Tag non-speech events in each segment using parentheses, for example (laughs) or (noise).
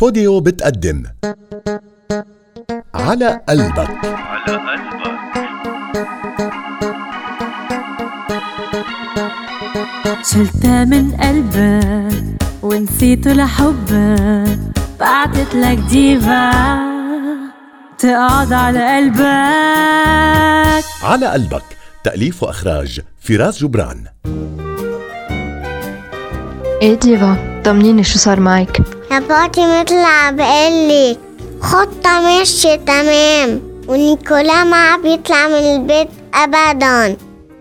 بوديو بتقدم. على قلبك. على قلبك شلتها من قلبك ونسيته لحبك بعتت لك ديفا تقعد على قلبك. على قلبك. تأليف وإخراج فراس جبران. إيه ديفا طمنيني شو صار معك؟ فاطمة طلع بقلك خطة ماشية تمام. ونيكولا ما عم بيطلع من البيت أبدا.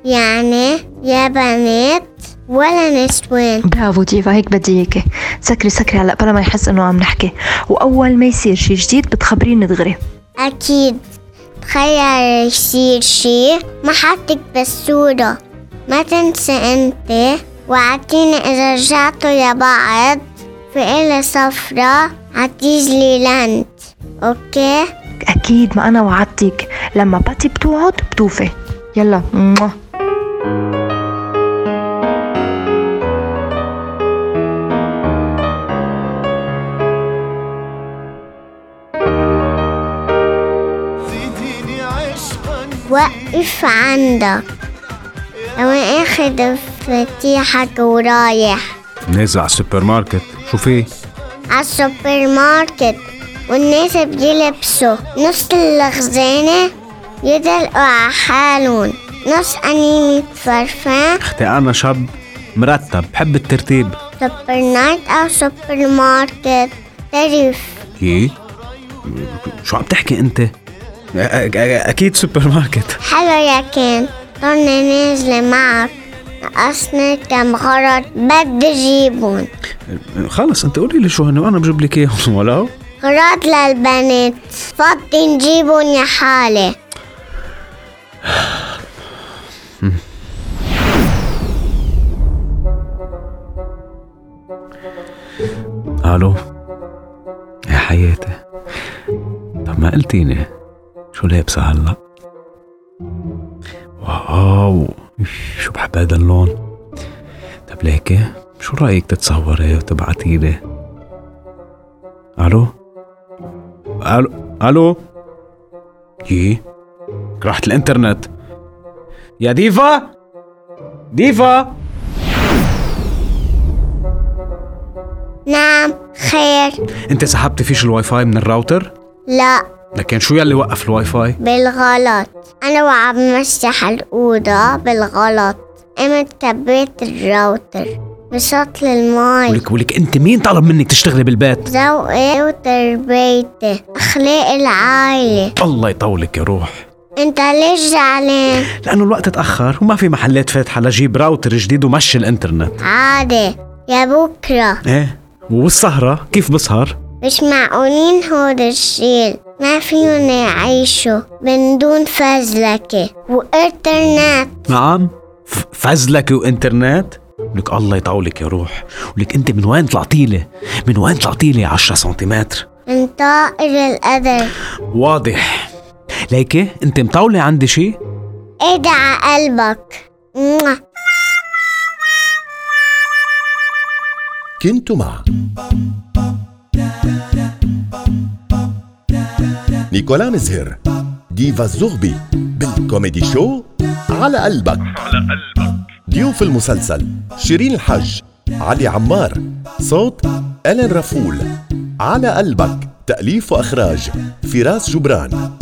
يعني يا بنات ولا نسوان برافو ديفا هيك بدي إياكي. سكري سكري هلا بلا ما يحس إنه عم نحكي. وأول ما يصير شي جديد بتخبريني دغري. أكيد. تخيل يصير شي ما حطك بالصورة. ما تنسى أنت وعدتيني إذا رجعتوا لبعض في إلي صفرة عتيجلي لانت أوكي؟ أكيد ما أنا وعدتك. لما باتي بتوعد بتوفي. يلا. وقف عندك. لو اخد مفاتيحك ورايح. نازل على السوبر ماركت شو في؟ عالسوبر ماركت والناس بيلبسوا نص الخزانة يدلقوا على حالهم. نص أنيمة فرفان. أختي أنا شاب مرتب بحب الترتيب. سوبر نايت أو سوبر ماركت تعرف إيه؟ شو عم تحكي أنت؟ أكيد سوبر ماركت حلو يا كان. ضلني نازلة معك. ناقصني كم غرض بدي جيبهم خلص أنت قولي لي شو هن وأنا بجيب لك إياهم (laughs) ولو غراض للبنات. فضي نجيبهم يا حالي (sighs) ألو؟ يا حياتي. طب ما قلتيني شو لابسة هلا؟ واو. شو بحب هذا اللون طب ليكي شو رأيك تتصوري وتبعتيلي ألو؟ ألو؟ ألو؟ يي؟ راحت الإنترنت. يا ديفا؟ ديفا؟ نعم خير. أنت سحبتي فيش الواي فاي من الراوتر؟ لا. لكن شو يلي وقف الواي فاي بالغلط. أنا وعم مسح الأوضة بالغلط. قمت كبيت الراوتر بسطل الماي. ولك ولك أنت مين طلب منك تشتغلي بالبيت؟ ذوقي وتربيتي أخلاق العائلة. الله يطولك يا روح. أنت ليش زعلان؟ لأنه الوقت تأخر وما في محلات فاتحة لجيب راوتر جديد ومشي الإنترنت. عادي. يا بكرة. إيه؟ والسهرة كيف بسهر؟ مش معقولين هودي الجيل؟ ما فيهم يعيشوا من دون فزلكة وإنترنت. نعم فزلكة وإنترنت؟ لك الله يطولك يا روح. ولك أنت من وين طلعتيلي؟ من وين طلعتيلي 10 سنتيمتر؟ من طائر القدر واضح. ليكي أنت مطولة عندي شي؟ ادعى قلبك. موah. كنت مع. نيكولا مزهر ديفا الزغبي بالكوميدي شو على قلبك. على قلبك. ضيوف المسلسل شيرين الحج علي عمار صوت ألين رفول على قلبك تأليف وإخراج فراس جبران.